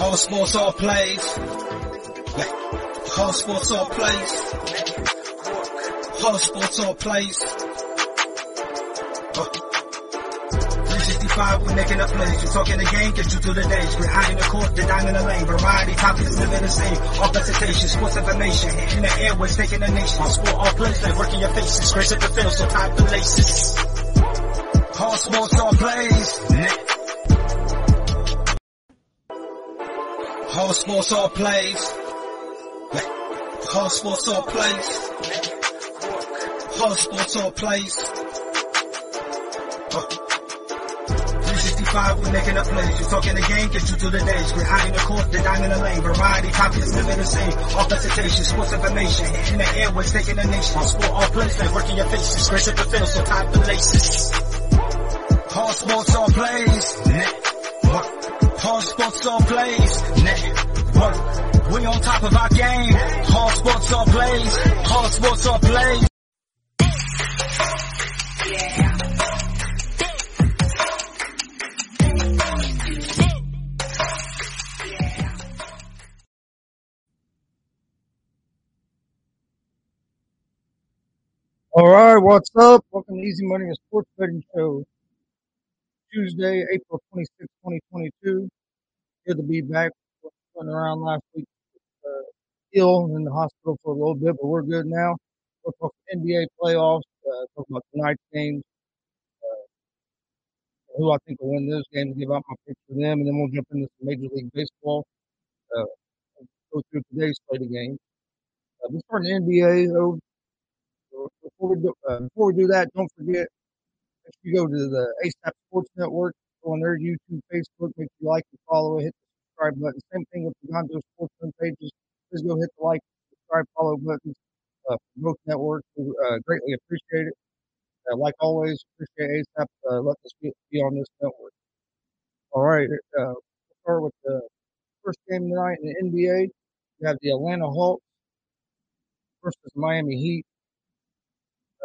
Whole sports all plays. Whole sports all plays. Whole sports all plays. Uh, 365, we're making a plays. You're talking the game, get you through the days. We're high in the court, the dime in the lane. Variety, topics, living the same. All presentation, sports information. In the airways, taking the nation. All sport, all plays, like working your faces. Grace at the field, so tie the laces. All sports, all plays. Whole sports all plays. Whole sports all plays. Whole sports all plays. Uh, 365, we're making up plays. You're talking the game, get you through the days. We're high in the court, the dime in the lane. Variety, topics, living the same. All presentation, sports information. In the airways, taking the nation. All sport, all like working your faces. At the field, so tie the laces. All sports, all plays. All sports, all plays. Network. We on top of our game. All sports, all plays. All sports, all plays. All right, what's up? Welcome to Easy Money, a sports betting show. Tuesday, April 26, 2022. Good to be back. Went around last week, uh, ill in the hospital for a little bit, but we're good now. We'll talk NBA playoffs, uh, talk about tonight's games, uh, who I think will win this game, give out my picks for them, and then we'll jump into some Major League Baseball, uh, go through today's slate of games. Uh, we're the NBA, though. Before we, do, uh, before we do that, don't forget if you go to the ASAP Sports Network, on their YouTube, Facebook, make sure you like and follow it, hit the subscribe button. Same thing with the Gonzo Sportsman pages. Please go hit the like, subscribe, follow buttons uh, both networks. We uh, greatly appreciate it. Uh, like always, appreciate ASAP uh, letting us be, be on this network. All right, uh, we'll start with the first game tonight in the NBA. We have the Atlanta Hawks versus Miami Heat.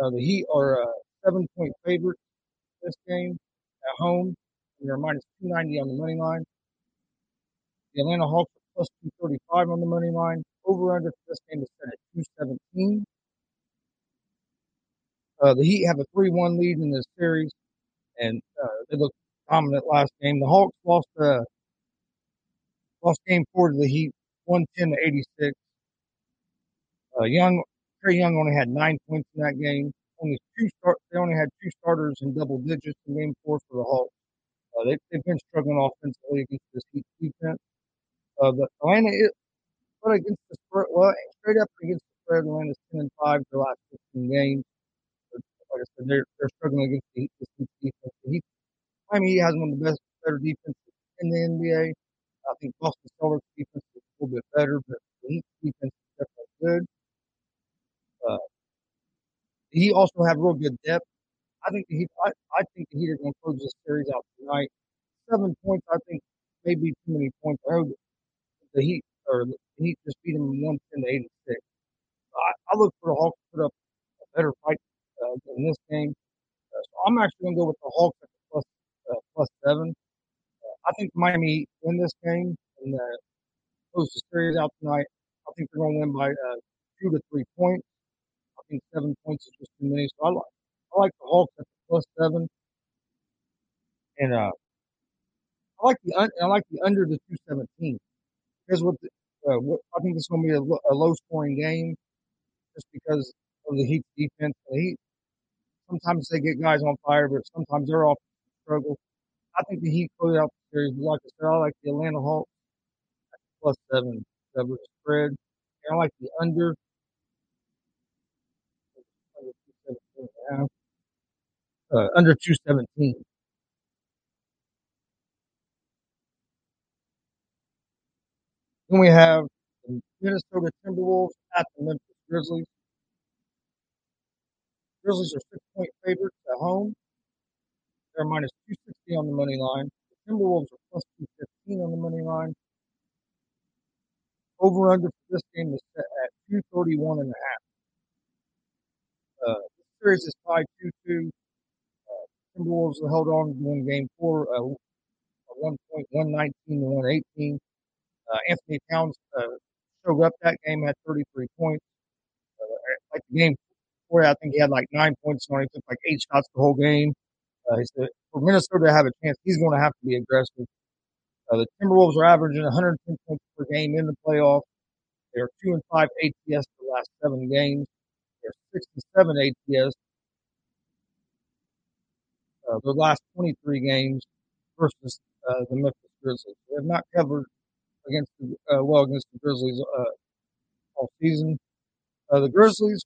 Uh, the Heat are uh, seven point favorite this game at home. They're minus 290 on the money line. The Atlanta Hawks are plus 235 on the money line. Over under for this game is set at 217. Uh, the Heat have a 3-1 lead in this series, and uh, they looked dominant last game. The Hawks lost uh, lost game four to the Heat, 110 to 86. Uh, Young, Trae Young only had nine points in that game. Only two start, they only had two starters in double digits in game four for the Hawks. Uh, they, they've been struggling offensively against this Heat defense. Uh, but Atlanta, is, but against the spread, well, straight up against the spread, Atlanta's 10 and 5 their last 15 games. But like I said, they're, they're struggling against the Heat, this Heat defense. The Heat, Miami Heat has one of the best, better defenses in the NBA. I think Boston Celtics defense is a little bit better, but the Heat defense is definitely good. Uh, he also have real good depth. I think the Heat, I, I think the Heat are going to close this series out tonight. Seven points, I think, may be too many points. I heard the Heat or the Heat just beat them one ten to eighty six. I, I look for the Hawks to put up a better fight uh, in this game. Uh, so I'm actually going to go with the Hawks at the plus, uh, plus seven. Uh, I think Miami win this game and uh, close the series out tonight. I think they're going to win by uh, two to three points. I think seven points is just too many. So I like I like the Hawks at plus seven. And uh, I like the un- I like the under the two seventeen because what, the, uh, I think it's going to be a, lo- a low scoring game just because of the Heat defense. The Heat sometimes they get guys on fire, but sometimes they're off struggle. I think the Heat close out series. Like I said, I like the Atlanta Hawks plus seven cover spread. And I like the under. Under 217 and a half. Uh, under 217. Then we have the Minnesota Timberwolves at the Memphis Grizzlies. Grizzlies are six point favorites at home. They're minus 260 on the money line. The Timberwolves are plus 215 on the money line. Over under for this game is set at 231 and a half. Uh, the series is tied 2 2. Timberwolves are held on to win game four, uh, one point, 119 to 118. Uh, Anthony Towns uh, showed up that game at 33 points. Uh, like the game before, I think he had like nine points on. He took like eight shots the whole game. Uh, he said for Minnesota to have a chance, he's going to have to be aggressive. Uh, the Timberwolves are averaging 110 points per game in the playoffs. They're two and five ATS the last seven games. They're six and seven ATS uh, the last 23 games versus uh, the Memphis Grizzlies. They have not covered against the, uh, well against the Grizzlies uh, all season. Uh, the Grizzlies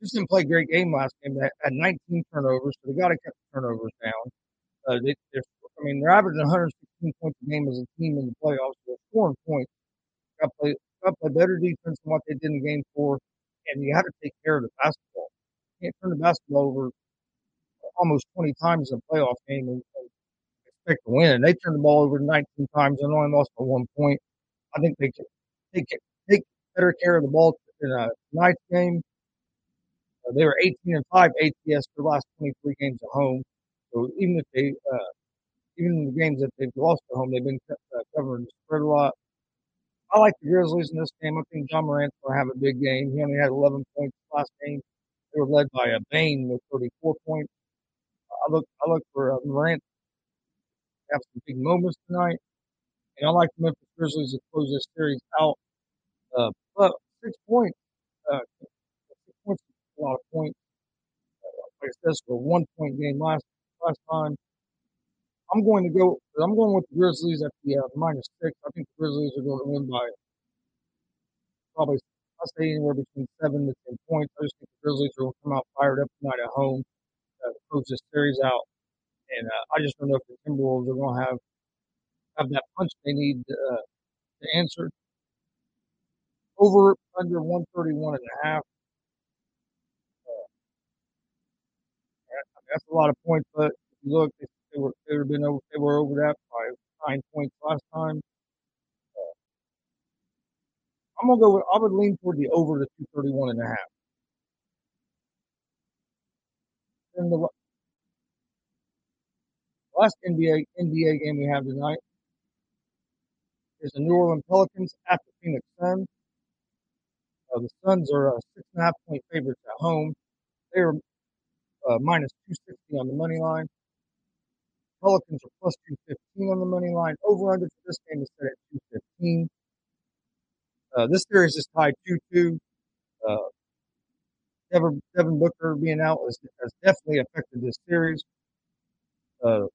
just didn't play a great game last game. They had 19 turnovers, so they got to cut turnovers down. Uh, they, I mean, they're averaging 116 points a game as a team in the playoffs. They're scoring points. Got to play, got to play better defense than what they did in game four, and you have to take care of the basketball. You can't turn the basketball over almost 20 times in a playoff game and, expect to win. And they turned the ball over 19 times and only lost by one point. I think they can take take better care of the ball in a tonight's game. Uh, they were 18 and five ATS for the last 23 games at home. So even if they, uh, even in the games that they've lost at home, they've been uh, covering the spread a lot. I like the Grizzlies in this game. I think Ja Morant's going to have a big game. He only had 11 points last game. They were led by a Bane with 34 points. I look, I look for uh, Morant have some big moments tonight. And I like the Memphis Grizzlies to close this series out. Uh, but six points, uh, six points a lot of points. Uh, like I said, for a one point game last, last time. I'm going to go, I'm going with the Grizzlies at the uh, minus six. I think the Grizzlies are going to win by probably, I'll say anywhere between seven to 10 points. I just think the Grizzlies are going to come out fired up tonight at home, uh, close this series out. And uh, I just don't know if the Timberwolves are going to have have that punch they need uh, to answer. Over under 131 and a half. Uh, that's a lot of points, but if you look, they, they were they have been over they were over that by nine points last time. Uh, I'm gonna go with I would lean toward the over the 231 and a half. And the last NBA NBA game we have tonight is the New Orleans Pelicans at the Phoenix Suns. Uh, the Suns are uh, six and a half point favorites at home. They are uh, minus 260 on the money line. Pelicans are plus 215 on the money line. Over under for this game is set at 215. Uh, this series is tied 2-2. Uh, Devin, Devin Booker being out has, has definitely affected this series. Uh,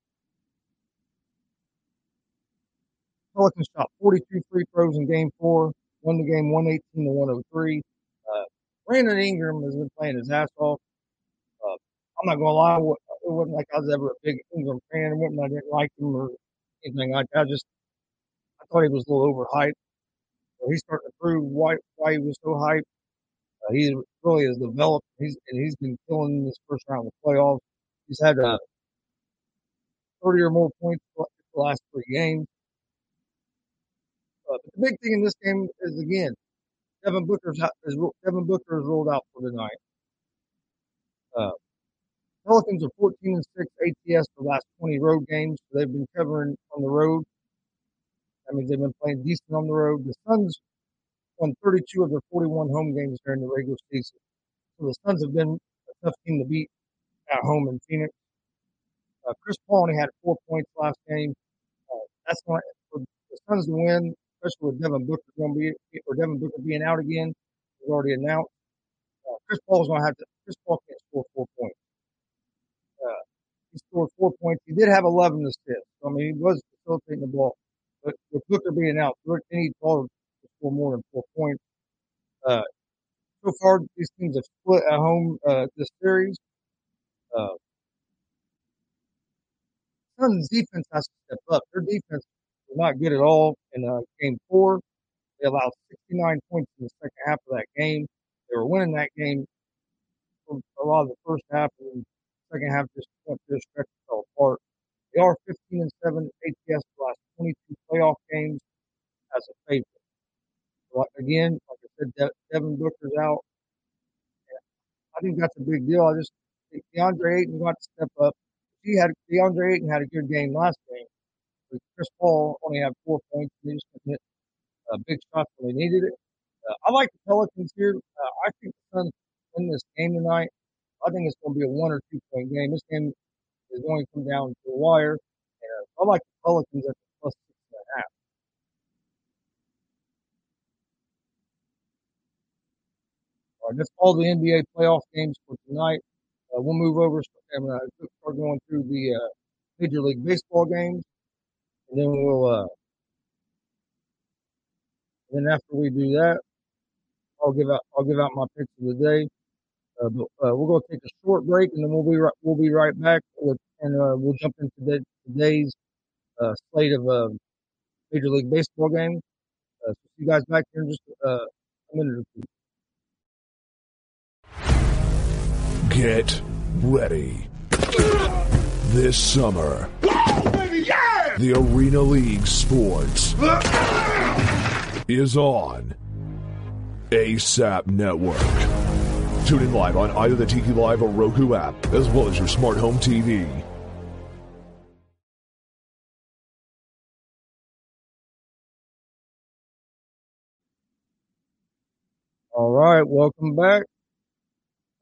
Pelicans shot 42 free throws in game four, won the game 118 to 103. Uh, Brandon Ingram has been playing his ass off. Uh, I'm not gonna lie, it wasn't like I was ever a big Ingram fan. It wasn't I didn't like him or anything like that. I just I thought he was a little overhyped. So he's starting to prove why why he was so hyped. Uh, he really has developed. He's and he's been killing this first round of the playoffs. He's had uh, 30 or more points the last three games. Uh, but the big thing in this game is again, Devin Booker's is Devin Booker is ruled out for tonight. Uh, Pelicans are 14 and 6 ATS for the last 20 road games. So they've been covering on the road. That means they've been playing decent on the road. The Suns won 32 of their 41 home games during the regular season. So the Suns have been a tough team to beat at home in Phoenix. Uh, Chris Paul only had four points last game. Uh, that's not for the Suns to win, especially with Devin Booker going to be or Devin Booker being out again. Was already announced. Uh, Chris Paul's going to have to. Chris Paul can't score four points. Uh, he scored four points. He did have 11 assists. I mean, he was facilitating the ball. But with Booker being out, any ball score more than four points. Uh, so far, these teams have split at home uh, this series. Uh, Suns defense has to step up. Their defense was not good at all in uh, game four. They allowed 69 points in the second half of that game. They were winning that game for a lot of the first half, and the second half just went through a stretch and fell apart. They are 15 and 7 ATS the last 22 playoff games as a favorite. So again, like I said, De- Devin Booker's out. I think that's a big deal. I just think DeAndre Ayton got to step up he had DeAndre Ayton had a good game last game. But Chris Paul only had four points. And they just hit uh, big shots when they needed it. Uh, I like the Pelicans here. Uh, I think the Suns win this game tonight. I think it's going to be a one or two point game. This game is going to come down to the wire. And, uh, I like the Pelicans at the plus six and a half. All right, that's all the NBA playoff games for tonight. Uh, we'll move over and uh, start going through the uh, Major League Baseball games, and then we'll. Uh, and then after we do that, I'll give out I'll give out my picks of the day. Uh, but, uh, we're going to take a short break, and then we'll be right, we'll be right back, with, and uh, we'll jump into the, today's uh, slate of uh, Major League Baseball games. Uh, so see you guys back here in just uh, a minute or two. Get ready. This summer, the Arena League Sports is on ASAP Network. Tune in live on either the Tiki Live or Roku app, as well as your smart home TV. All right, welcome back.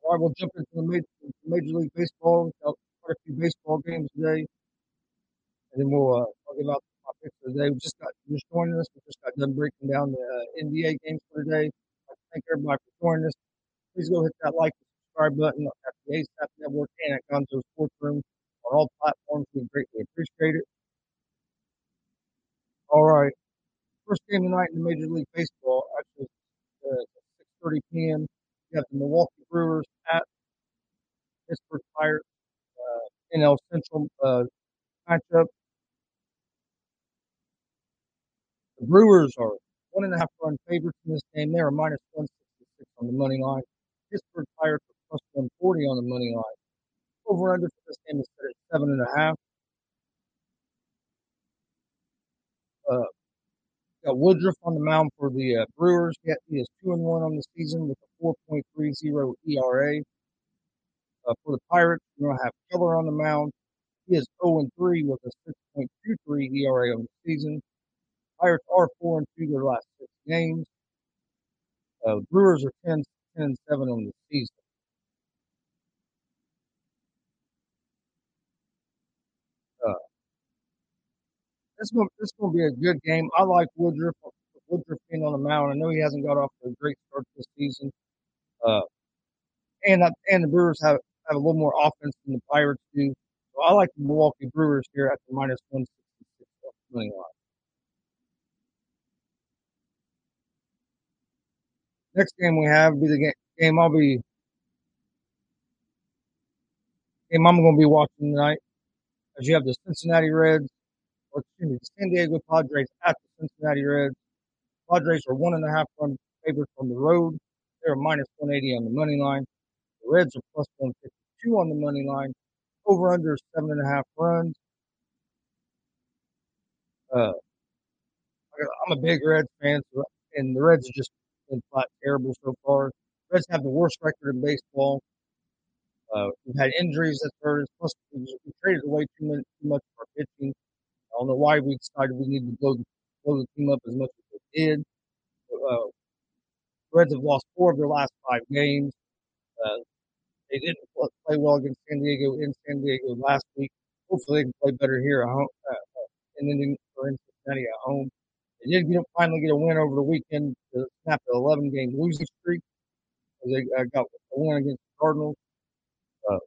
We'll jump into the Major, Major League Baseball. Got quite a few baseball games today, and then we'll uh, talk about my picks for the day. We just got just joining us. We just got done breaking down the uh, NBA games for today. Thank everybody for joining us. Please go hit that like and subscribe button at the ASAP Network and at Gonzo Sports Room on all platforms. We greatly appreciate it. All right, first game tonight in the Major League Baseball. Actually, uh, 6:30 p.m. You have the Milwaukee Brewers Pittsburgh Pirates, uh, NL Central uh, matchup. The Brewers are one and a half run favorites in this game. They are minus 166 on the money line. Pittsburgh Pirates plus 140 on the money line. Over under for this game is set at seven and a half. Uh, got Woodruff on the mound for the uh, Brewers. He is two and one on the season with a 4.30 ERA. Uh, for the Pirates, we're going to have Keller on the mound. He is 0 and 3 with a 6.23 ERA on the season. Pirates are 4 and 2 their last six games. Uh, Brewers are 10, 10 7 on the season. Uh, this going this to be a good game. I like Woodruff. Woodruff being on the mound. I know he hasn't got off to a great start this season. Uh, and and the Brewers have have a little more offense than the Pirates do. So I like the Milwaukee Brewers here at the minus one sixty six money line. Next game we have be the game, game I'll be game I'm going to be watching tonight. As you have the Cincinnati Reds or excuse me, the San Diego Padres at the Cincinnati Reds. Padres are one and a half run favorites on the road. They're minus 180 on the money line. Reds are plus 152 on the money line. Over under seven and a half runs. Uh, I'm a big Reds fan, and the Reds have just been flat terrible so far. Reds have the worst record in baseball. Uh, we've had injuries that hurt us. Plus, we, traded away too much, too much of our pitching. I don't know why we decided we needed to blow the, the team up as much as we did. Uh, Reds have lost four of their last five games. Uh, they didn't play well against San Diego in San Diego last week. Hopefully, they can play better here at home, uh, in Indian or in Cincinnati at home. They did get, finally get a win over the weekend to snap the 11 game losing streak. They uh, got a win against the Cardinals. Uh,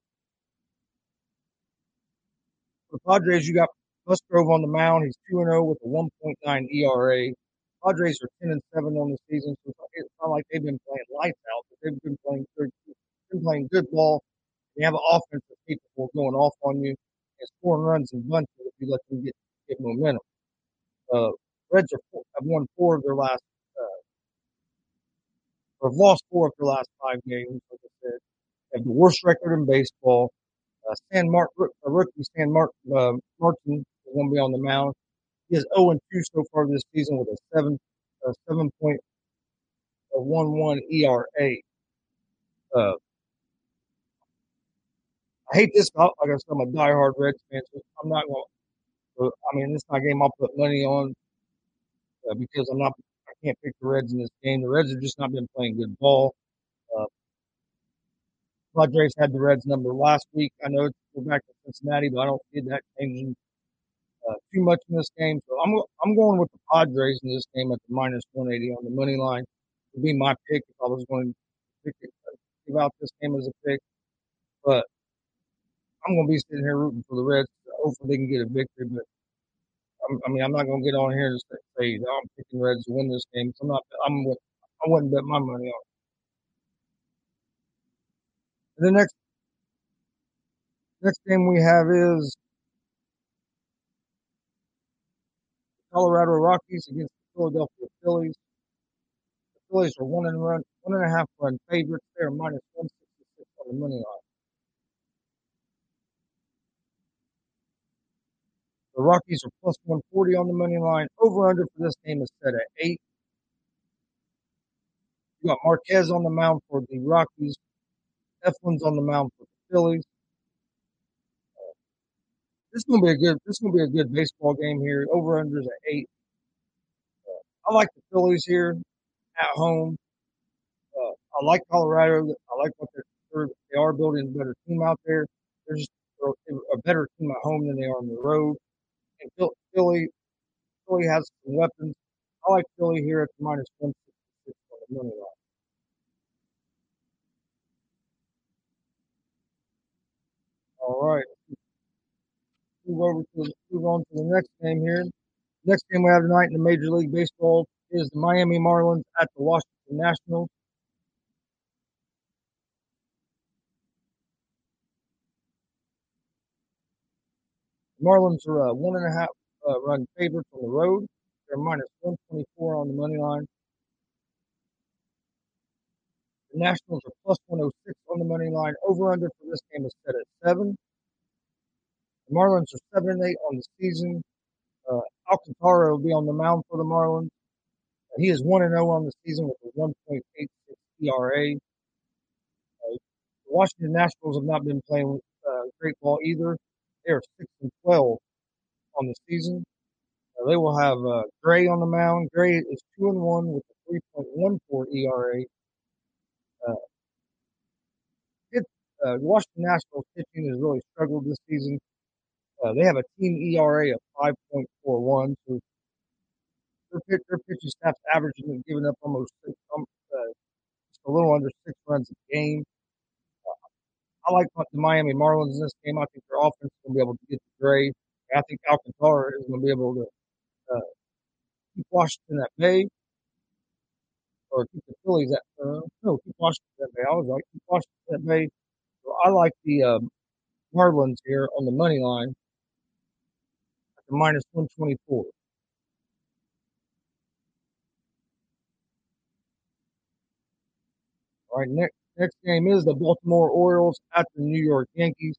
for the Padres, you got Musgrove on the mound. He's 2 0 with a 1.9 ERA. Padres are 10 and 7 on the season, so it's not like they've been playing lights out, but they've been playing good, been playing good ball. They have an offense of going off on you and scoring runs and bunches if you let them get, get momentum. Uh, Reds are, have won four of their last, uh, have lost four of their last five games, like I said. Have the worst record in baseball. Uh, Sanmartin, uh, rookie Sanmartin, uh, Martin is going to be on the mound. He is 0 2 so far this season with a 7, uh, 7.11 ERA. Uh, I hate this. Like I said, I'm a diehard Reds fan, so I'm not going to. I mean, this is not a game I'll put money on uh, because I'm not. I can't pick the Reds in this game. The Reds have just not been playing good ball. Uh, Padres had the Reds number last week. I know it's go back to Cincinnati, but I don't see that changing uh, too much in this game. So I'm I'm going with the Padres in this game at the minus 180 on the money line. Would be my pick if I was going to pick it, give out this game as a pick. But I'm to be sitting here rooting for the Reds. Hopefully they can get a victory. But I'm, i mean, I'm not to get on here and say, say I'm picking Reds to win this game. I'm not. I'm. I wouldn't bet my money on it. The next next game we have is Colorado Rockies against the Philadelphia Phillies. The Phillies are one and run, one and a half run favorites. They're minus one sixty six on the money line. The Rockies are plus 140 on the money line. Over under for this game is set at eight. You got Marquez on the mound for the Rockies. Eflin's on the mound for the Phillies. Uh, this is gonna be a good. This is gonna be a good baseball game here. Over under is at eight. Uh, I like the Phillies here at home. Uh, I like Colorado. I like what they're. They are building a better team out there. They're just a better team at home than they are on the road. Philly, Philly has some weapons. I like Philly here at the minus 166 on the money line. All right. Move over to move on to the next game here. Next game we have tonight in the Major League Baseball is the Miami Marlins at the Washington Nationals. Marlins are a one and a half uh, run favorites on the road. They're minus 124 on the money line. The Nationals are plus 106 on the money line. Over under for this game is set at seven. The Marlins are seven and eight on the season. Uh, Alcantara will be on the mound for the Marlins. Uh, he is one and zero on the season with a 1.86 ERA. Uh, the Washington Nationals have not been playing uh, great ball either. They are six and twelve on the season. Uh, they will have uh, Gray on the mound. Gray is two and one with a three point one four ERA. Uh, it, uh, Washington Nationals pitching has really struggled this season. Uh, they have a team ERA of 5.41. So their, pitch, their pitching staff's averaging and giving up almost um, uh, just a little under six runs a game. I like the Miami Marlins in this game. I think their offense is going to be able to get to Gray. I think Alcantara is going to be able to uh, keep Washington at bay or keep the Phillies at uh, no keep Washington at bay. I was like keep Washington at bay. So I like the uh, Marlins here on the money line at the minus one twenty four. All right, next next game is the Baltimore Orioles at the New York Yankees.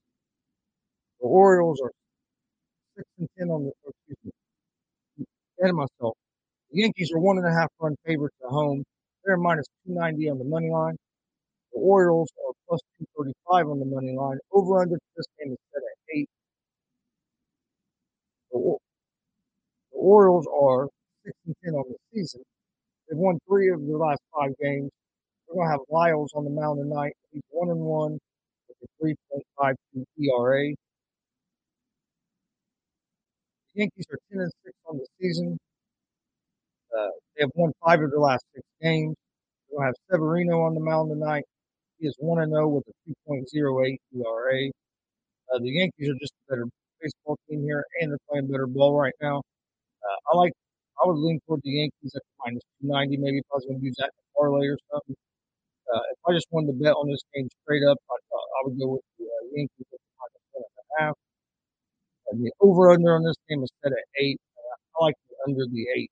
The Orioles are six and ten on the excuse me. Of myself. The Yankees are one and a half run favorites at home. They're minus 290 on the money line. The Orioles are plus 235 on the money line. Over under this game is set at eight. The, the Orioles are 6 and 10 on the season. They've won three of their last five games. We're gonna have Lyles on the mound tonight. He's one and one with a 3.52 ERA. The Yankees are 10 and 6 on the season. Uh, they have won five of their last six games. We're gonna have Severino on the mound tonight. He is one and zero with a 2.08 ERA. Uh, the Yankees are just a better baseball team here, and they're playing better ball right now. Uh, I like. I would lean toward the Yankees at minus 290. Maybe if I was going to use that parlay or something. Uh, if I just wanted to bet on this game straight up, I, I would go with the uh, Yankees at a half. And the over under on this game is set at eight. I like the under the eight.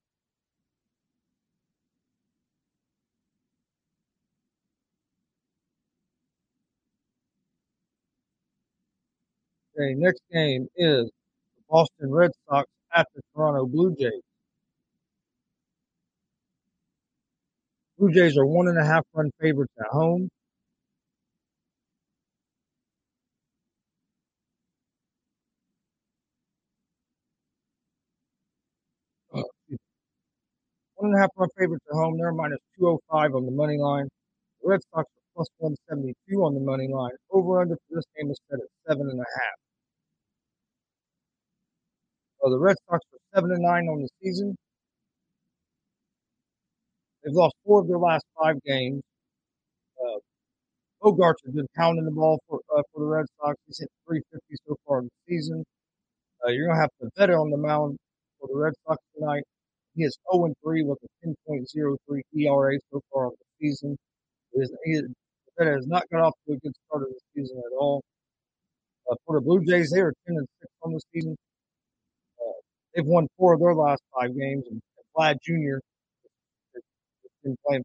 Okay, next game is the Boston Red Sox at the Toronto Blue Jays. Blue Jays are one and a half run favorites at home. Uh, one and a half run favorites at home. They're minus 205 on the money line. The Red Sox are plus 172 on the money line. Over under for this game is set at seven and a half. Uh, the Red Sox are seven and nine on the season. They've lost four of their last five games. Uh, Bogaerts has been pounding the ball for uh, for the Red Sox. He's hit 350 so far in the season. Uh, you're gonna have Pivetta on the mound for the Red Sox tonight. He is 0 3 with a 10.03 ERA so far on the season. He, has not got off to a good start of the season at all. Uh, for the Blue Jays, they are 10 and 6 on the season. Uh, they've won four of their last five games, and Vlad Jr. been playing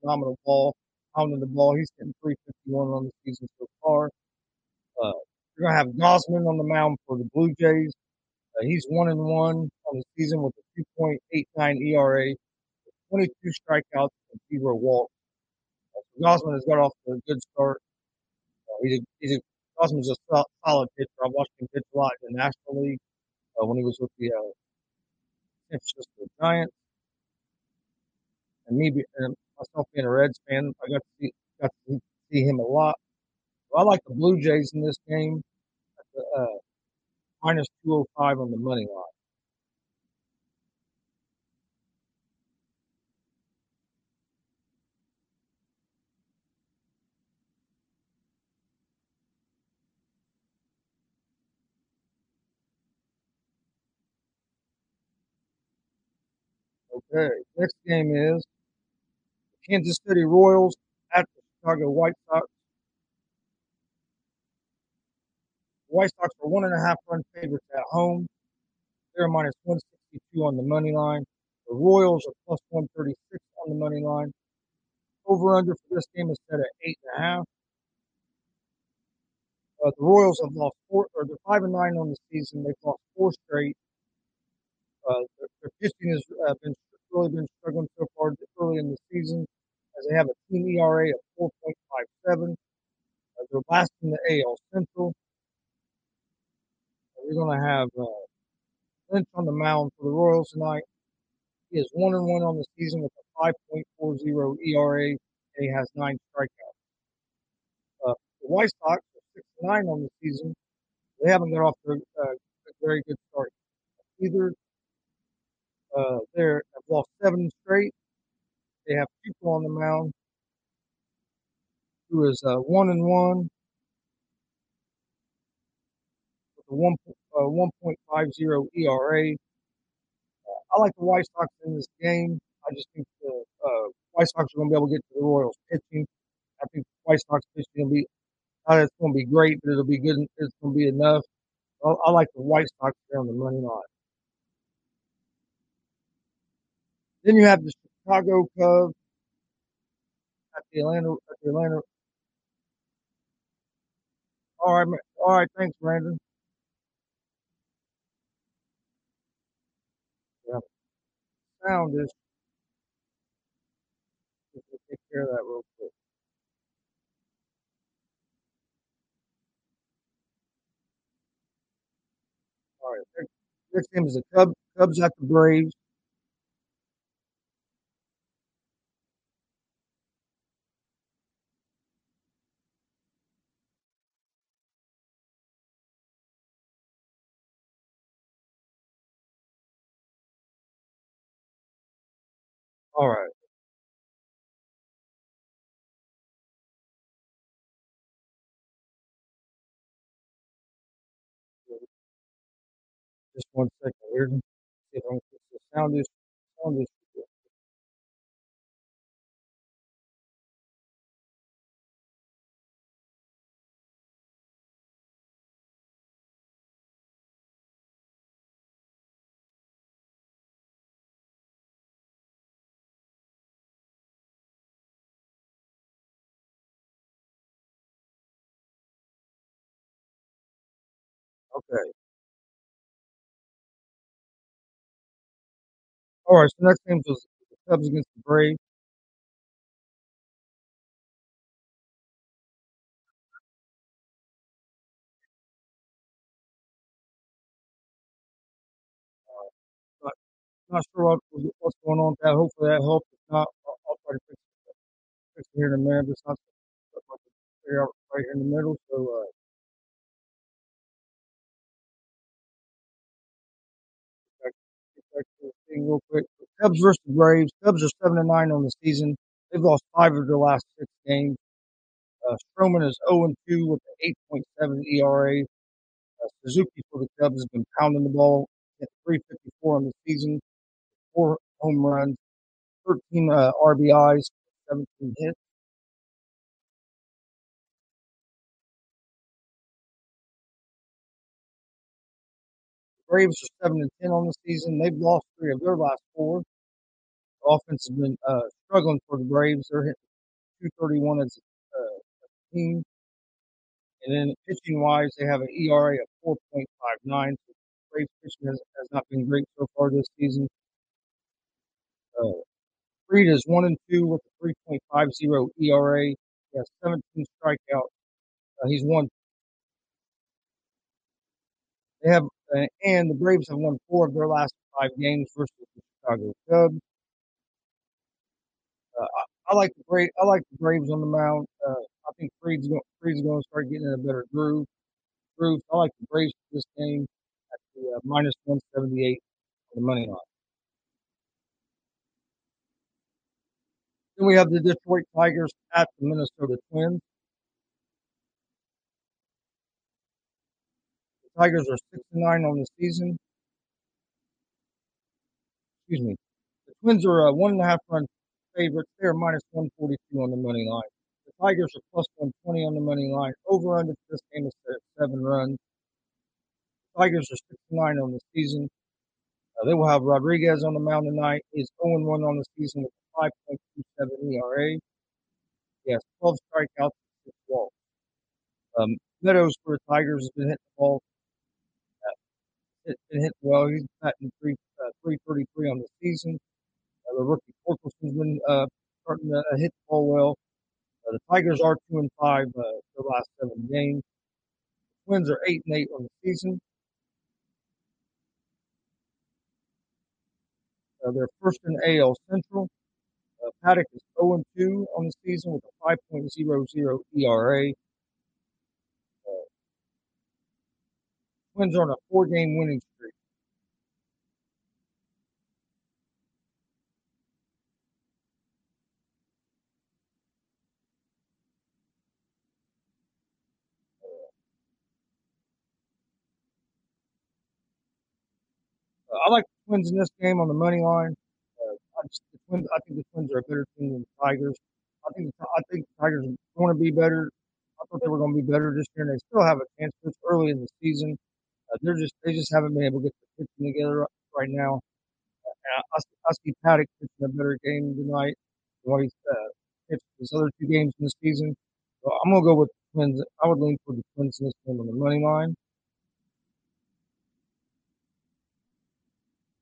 phenomenal ball, pounding the ball. He's hitting 351 on the season so far. Uh, you're gonna have Gausman on the mound for the Blue Jays. Uh, he's one and one on the season with a 2.89 ERA, 22 strikeouts and zero walks. Uh, so Gausman has got off to a good start. Uh, he's a, he's a, Gausman's a solid pitcher. I've watched him pitch a lot in the National League uh, when he was with the uh, San Francisco Giants. And me, and myself being a Reds fan, I got to see got to see him a lot. So I like the Blue Jays in this game at the uh, minus 205 on the money line. Okay, next game is Kansas City Royals at the Chicago White Sox. The White Sox are one and a half run favorites at home. They're minus 162 on the money line. The Royals are plus 136 on the money line. Over under for this game is set at eight and a half. Uh, the Royals have lost four, or they're five and nine on the season. They've lost four straight. Uh, their, their pitching has uh, been really been struggling so far early in the season, as they have a team ERA of 4.57. Uh, they're last in the AL Central. Uh, we're going to have uh, Lynch on the mound for the Royals tonight. He is one and one on the season with a 5.40 ERA, and he has nine strikeouts. Uh, the White Sox are six and nine on the season. They haven't got off to a, a very good start either. Uh, they have lost seven straight. They have people on the mound who is uh, one and one with a one uh, one point five zero ERA. Uh, I like the White Sox in this game. I just think the uh, White Sox are going to be able to get to the Royals pitching. I think the White Sox pitching will be not it's going to be great, but it'll be good. It's going to be enough. I, I like the White Sox there on the money line. Then you have the Chicago Cubs at the Atlanta at the Atlanta. All right, all right. Thanks, Brandon. Yeah. Sound is care of that real quick. All right. Next, next game is the Cubs. Cubs at the Braves. All right. Just one second here. See if I can fix the sound is sound is okay. All right. So next game was the Cubs against the Braves. Not, not sure what, what's going on with that. Hopefully that helps. If not, I'll, I'll try to fix it, fix it here in a minute. It's not figure right here in the middle. So uh, thing real quick. Cubs versus Braves. Cubs are seven and nine on the season. They've lost five of their last six games. Uh, Stroman is 0 and 2 with an 8.7 ERA. Uh, Suzuki for the Cubs has been pounding the ball at 354 on the season, four home runs, 13 uh, RBIs, 17 hits. Braves are 7 and 10 on the season. They've lost three of their last four. The offense has been uh, struggling for the Braves. They're hitting 231 as a uh, team. And then pitching wise, they have an ERA of 4.59. So Braves pitching has, has not been great so far this season. Uh, is one and two with a 3.50 ERA. He has 17 strikeouts. Uh, he's won. They have, uh, and the Braves have won four of their last five games versus the Chicago Cubs. Uh, I, I like the Braves. I like the Braves on the mound. Uh, I think Fried's going. Fried's going to start getting in a better groove. Groove. I like the Braves for this game at the uh, minus 178 on the money line. Then we have the Detroit Tigers at the Minnesota Twins. Tigers are six and nine on the season. Excuse me. The Twins are a one and a half run favorites. They are minus 142 on the money line. The Tigers are plus 120 on the money line. Over under for this game is seven runs. The Tigers are six and nine on the season. Uh, they will have Rodriguez on the mound tonight. He's 0 1 on the season with a 5.27 ERA. He has 12 strikeouts and six walks. Um, Meadows for the Tigers has been hitting the ball. Hit, well. He's batting three, uh, 333 on the season. Uh, the rookie Torkelson's been uh, starting to uh, hit the ball well. Uh, the Tigers are two and five uh, their last seven games. The Twins are eight and eight on the season. Uh, they're first in AL Central. Uh, Paddack is 0 and 2 on the season with a 5.00 ERA. Uh, Twins on a four game winning streak. Uh, I like the Twins in this game on the money line. Uh, I, just, the Twins, I think the Twins are a better team than the Tigers. I think the, I think the Tigers going to be better. I thought they were going to be better this year, and they still have a chance. It's early in the season. Uh, they're just they just haven't been able to get the pitching together right, now. Uh, I, see- see Paddack pitching a better game tonight he's uh, pitched his other two games in the season. So I'm gonna go with the Twins. I would lean for the Twins in this game on the money line.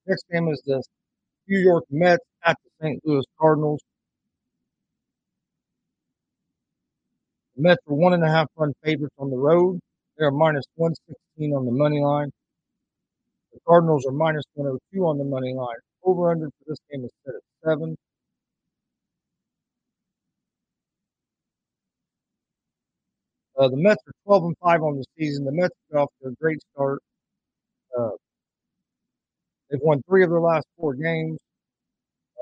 Next game is the New York Mets at the St. Louis Cardinals. The Mets are one and a half run favorites on the road. They are minus 116 on the money line. The Cardinals are minus 102 on the money line. Over under for this game is set at seven. Uh, the Mets are 12 and 5 on the season. The Mets got off to a great start. Uh, they've won three of their last four games.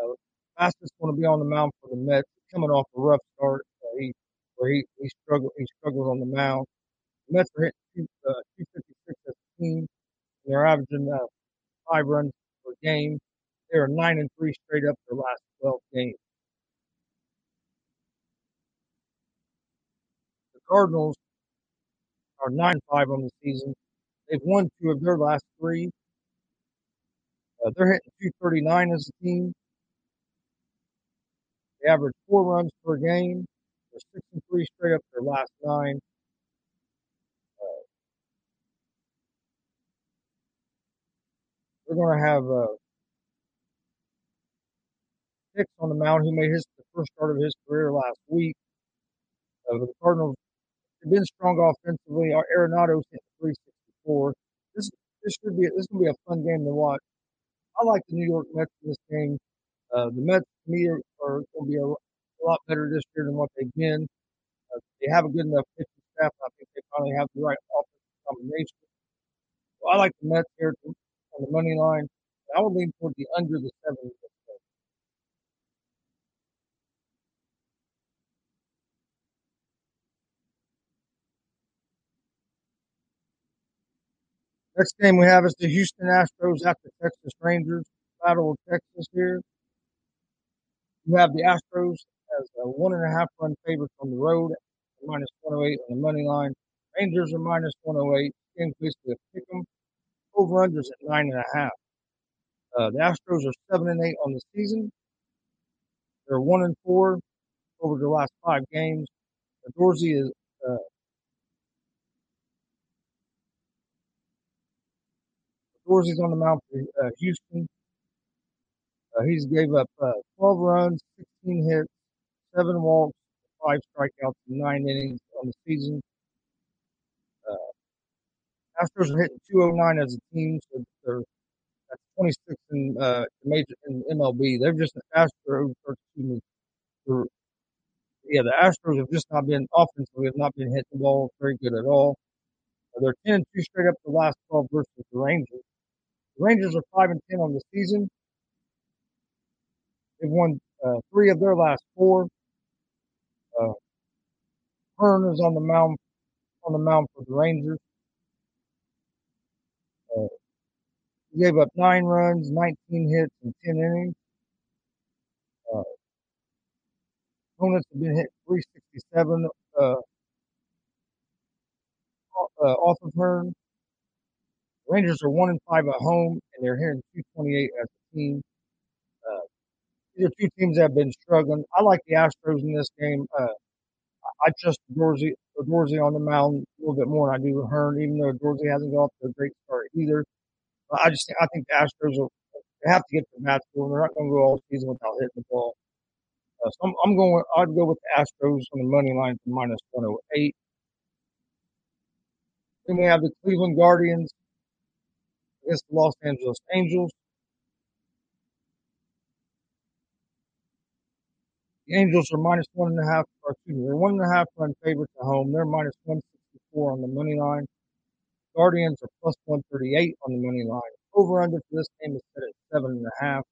Uh, fastest going to be on the mound for the Mets, coming off a rough start. Uh, he, where he, he struggled, he struggled on the mound. The Mets are hitting uh, 256 as a team. They're averaging uh, five runs per game. They are nine and three straight up their last 12 games. The Cardinals are nine five on the season. They've won two of their last three. Uh, they're hitting 239 as a team. They average four runs per game. They're six and three straight up their last nine. They're going to have uh, Hicks on the mound, who made his the first start of his career last week. Uh, the Cardinals have been strong offensively. Our Arenado's hit 364. This this should be this is gonna be a fun game to watch. I like the New York Mets in this game. Uh, the Mets to me are, are going to be a, a lot better this year than what they've been. Uh, they have a good enough pitching staff. I think they finally have the right offensive combination. So I like the Mets here to, on the money line. I would lean toward the under the seven. Next game we have is the Houston Astros at the Texas Rangers. Battle of Texas here. You have the Astros as a one and a half run favorite on the road, minus 108 on the money line. Rangers are minus 108. Game's basically a pick 'em. Over unders at nine and a half. Uh, the Astros are seven and eight on the season. They're one and four over the last five games. Dorsey is uh, Dorsey's on the mound for uh, Houston. Uh, he's gave up uh, 12 runs, 16 hits, seven walks, five strikeouts, in nine innings on the season. Astros are hitting 209 as a team, so they're at 26 in uh, major in MLB. They're just Astros, or excuse me, yeah, the Astros have just not been offensively have not been hitting the ball very good at all. They're 10 and 2 straight up the last 12 versus the Rangers. The Rangers are 5 and 10 on the season. They've won uh, three of their last four. Uh, Hearn is on the mound on the mound for the Rangers. Uh, he gave up nine runs, 19 hits, and 10 innings. Uh, opponents have been hit 367 uh, uh, off of Hearn. Rangers are one and five at home, and they're hitting 228 as a team. Uh, these are two teams that have been struggling. I like the Astros in this game. Uh, I trust Dorsey, Dorsey on the mound a little bit more than I do Hearn, even though Dorsey hasn't got off to a great start either. I just think, I think the Astros will have to get to the bats going. They're not going to go all season without hitting the ball. Uh, so I'm, I'm going. I'd go with the Astros on the money line for minus 108. Then we have the Cleveland Guardians against the Los Angeles Angels. The Angels are minus one and a half, or excuse me, they're one and a half run favorites at home. They're minus 164 on the money line. Guardians are plus 138 on the money line. Over under for this game is set at seven and a half.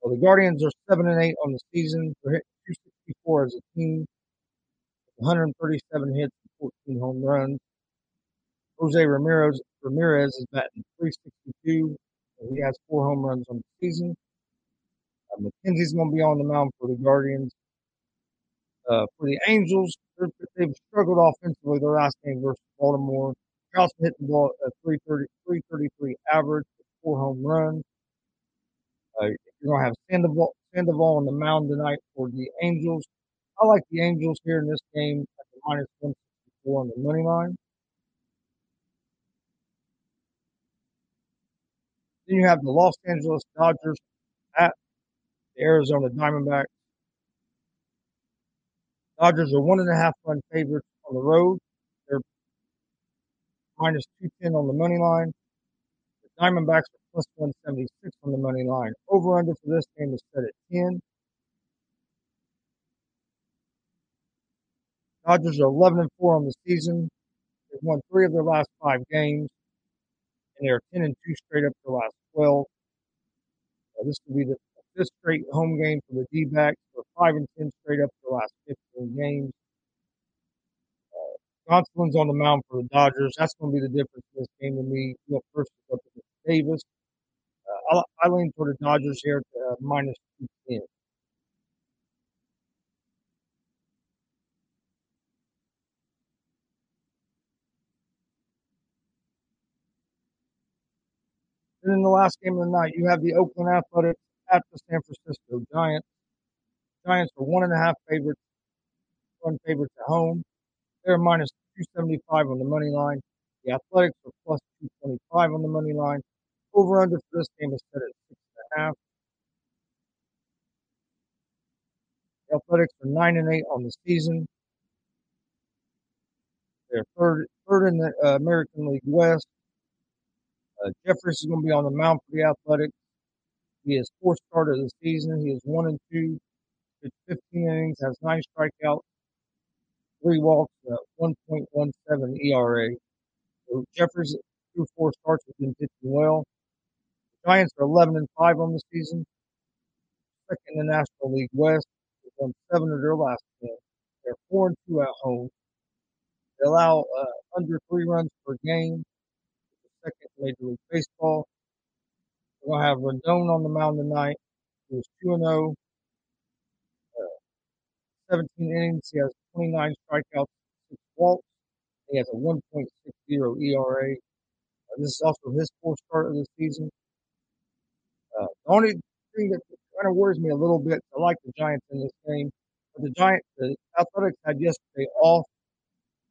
Well, the Guardians are seven and eight on the season. They're hitting 264 as a team, 137 hits and 14 home runs. Jose Ramirez Ramirez is batting 362. and He has four home runs on the season. Uh, McKenzie's going to be on the mound for the Guardians. Uh, for the Angels, they've struggled offensively their last game versus Baltimore. Charleston hit the ball at 330, 333 average, four home runs. Uh, you're going to have Sandoval, Sandoval on the mound tonight for the Angels. I like the Angels here in this game at the minus 164 on the money line. Then you have the Los Angeles Dodgers at the Arizona Diamondbacks. Dodgers are one and a half run favorites on the road. They're minus 210 on the money line. The Diamondbacks are plus 176 on the money line. Over under for this game is set at 10. Dodgers are 11 and 4 on the season. They've won three of their last five games, and they are 10 and 2 straight up their last 12. Uh, this could be the fifth straight home game for the D-backs. They're 5 and 10 straight up the last 15 games. Uh, Gonsolin's on the mound for the Dodgers. That's going to be the difference in this game to me. Will first up against Davies. Uh, I, I lean toward the Dodgers here at uh, minus 210. And in the last game of the night, you have the Oakland Athletics at the San Francisco Giants. Giants are one and a half favorites, one favorites at home. They're minus 275 on the money line. The Athletics are plus 225 on the money line. Over under for this game is set at six and a half. The Athletics are nine and eight on the season. They're third third in the uh, American League West. Uh, Jefferies is going to be on the mound for the Athletics. He is fourth start of the season. He is one and two, pitched 15 innings, has nine strikeouts, three walks, uh, 1.17 ERA. So Jefferies through four starts has been pitching well. The Giants are 11 and five on the season, second in the National League West. They've won seven of their last ten. They're four and two at home. They allow uh, under three runs per game second Major League Baseball. We're gonna have Rodón on the mound tonight. He was two and zero. Uh, 17 innings. He has 29 strikeouts, six walks. He has a 1.60 ERA. Uh, this is also his fourth start of the season. Uh, the only thing that kind of worries me a little bit, I like the Giants in this game, but the Giants, the Athletics had yesterday off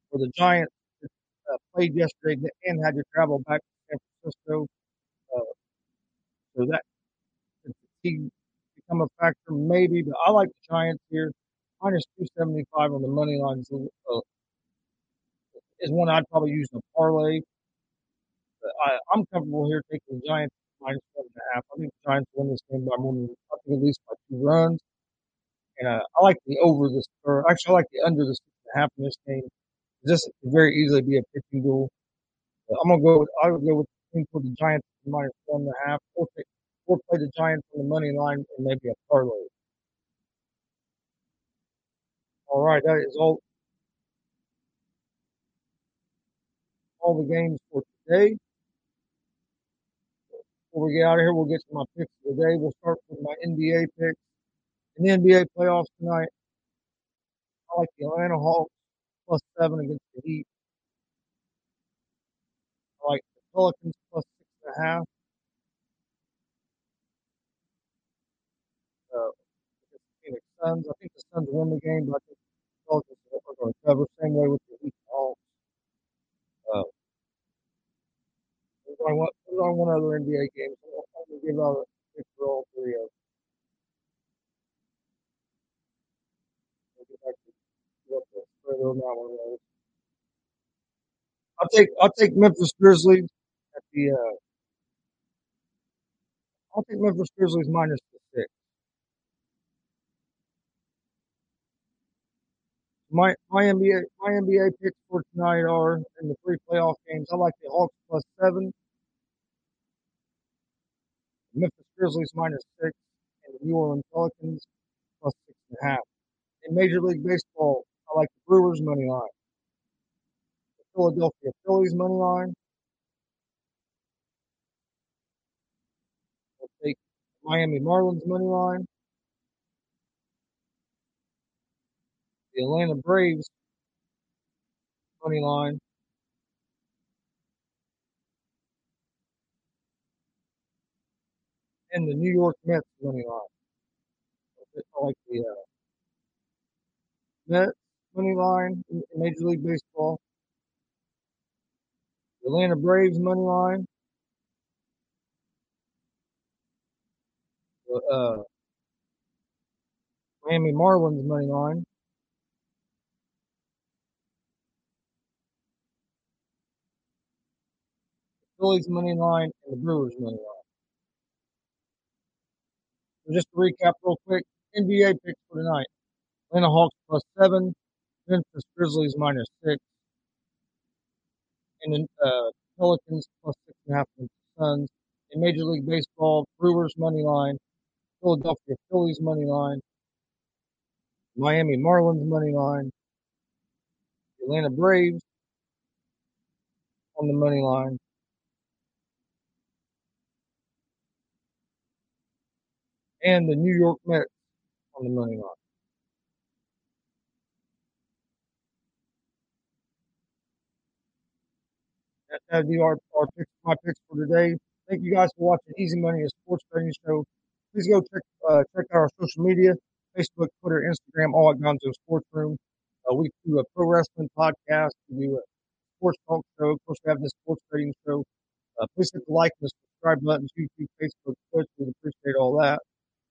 for the Giants uh, played yesterday and had to travel back to San Francisco. So that could become a factor, maybe. But I like the Giants here. Minus 275 on the money line is, uh, is one I'd probably use in a parlay. But I, I'm comfortable here taking the Giants minus one and a half. I think the Giants win this game by more than, I think at least by two runs. And uh, I like the over this, or actually I like the under the half in this game. This could very easily be a pitching duel. I'm gonna go. I would go with the Giants minus one and a half, or play the Giants on the money line and maybe a parlay. All right, that is all. All the games for today. Before we get out of here, we'll get to my picks of the day. We'll start with my NBA picks. In the NBA playoffs tonight, I like the Atlanta Hawks plus seven against the Heat. I like the Pelicans plus six and a half. Uh, the Phoenix Suns. I think the Suns win the game, but I think the Pelicans are going to cover. Same way with the Heat and Hawks. Uh, there's only one, there's only one other NBA game, so I'm going to give out a pick for all three of them. We'll get back to what the further on that one was. I'll take I'll take Memphis Grizzlies at the uh, I'll take Memphis Grizzlies minus the six. My my NBA my NBA picks for tonight are in the three playoff games. I like the Hawks plus seven, Memphis Grizzlies minus six, and the New Orleans Pelicans plus six and a half. In Major League Baseball, I like the Brewers money line. the Philadelphia Phillies money line. I'll take Miami Marlins money line. The Atlanta Braves money line. And the New York Mets money line. I like the uh, Mets money line in Major League Baseball. The Atlanta Braves money line. uh, Miami Marlins money line. Phillies money line and the Brewers money line. So just to recap real quick, NBA picks for tonight. Atlanta Hawks plus seven, Memphis Grizzlies minus six, and then uh, Pelicans plus six and a half against Suns. In Major League Baseball, Brewers money line, Philadelphia Phillies money line, Miami Marlins money line, Atlanta Braves on the money line, and the New York Mets on the money line. That, that'd be our, our picks, my picks for today. Thank you guys for watching Easy Money, a sports betting show. Please go check uh, check out our social media: Facebook, Twitter, Instagram, all at Gonzo Sports Room. Uh, we do a pro wrestling podcast. We do a sports talk show. Of course, we have this sports betting show. Uh, please hit the like and subscribe buttons, YouTube, Facebook, Twitch. We'd appreciate all that.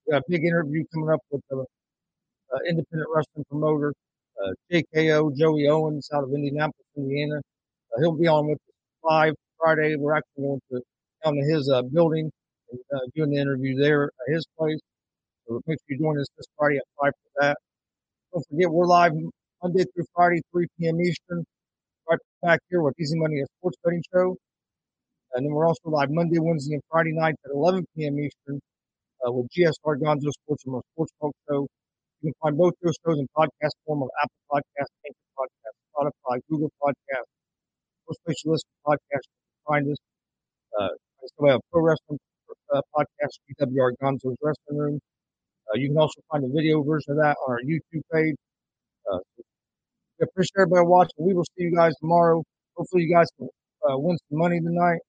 We got a big interview coming up with the uh, independent wrestling promoter, uh, JKO, Joey Owens out of Indianapolis, Indiana. Uh, he'll be on with us live Friday. We're actually going to down to his uh, building uh, doing the interview there at his place. So make sure you join us this Friday at 5 for that. Don't forget, we're live Monday through Friday, 3 p.m. Eastern, right back here with Easy Money, a sports betting show. And then we're also live Monday, Wednesday, and Friday nights at 11 p.m. Eastern uh, with GSR Gonzo Sports and Sports Talk Show. You can find both those shows in podcast form on Apple Podcasts, Anchor Podcasts, Spotify, Google Podcasts, most you listen to podcasts. You can find us. Uh, I still have pro wrestling uh, podcast, GWR Gonzo's Wrestling Room. Uh, you can also find a video version of that on our YouTube page. Uh, we appreciate everybody watching. We will see you guys tomorrow. Hopefully, you guys can uh, win some money tonight.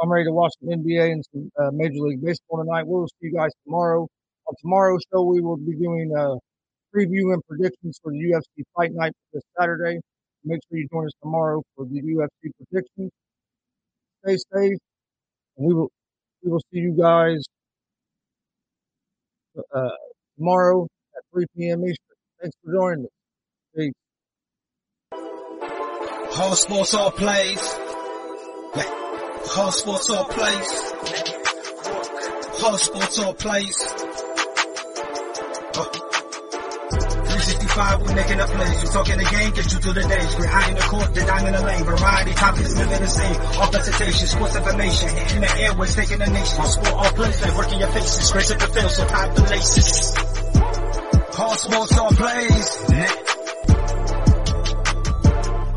I'm ready to watch some NBA and some uh, Major League Baseball tonight. We will see you guys tomorrow. On tomorrow's show, we will be doing a preview and predictions for the UFC Fight Night this Saturday. Make sure you join us tomorrow for the UFC predictions. Stay safe, and we will we will see you guys uh, tomorrow at 3 p.m. Eastern. Thanks for joining us. Peace. All sports, all plays. All sports, all plays. All sports, all plays. 365, we making a plays. You talking the game, get you through the days. We're high in the court, the dime in the lane. Variety, topics, living the same. All presentation, sports information. In the airways, taking the nation. All sport, all like working your faces. Grace at the field, so tie the laces. All sports, all plays.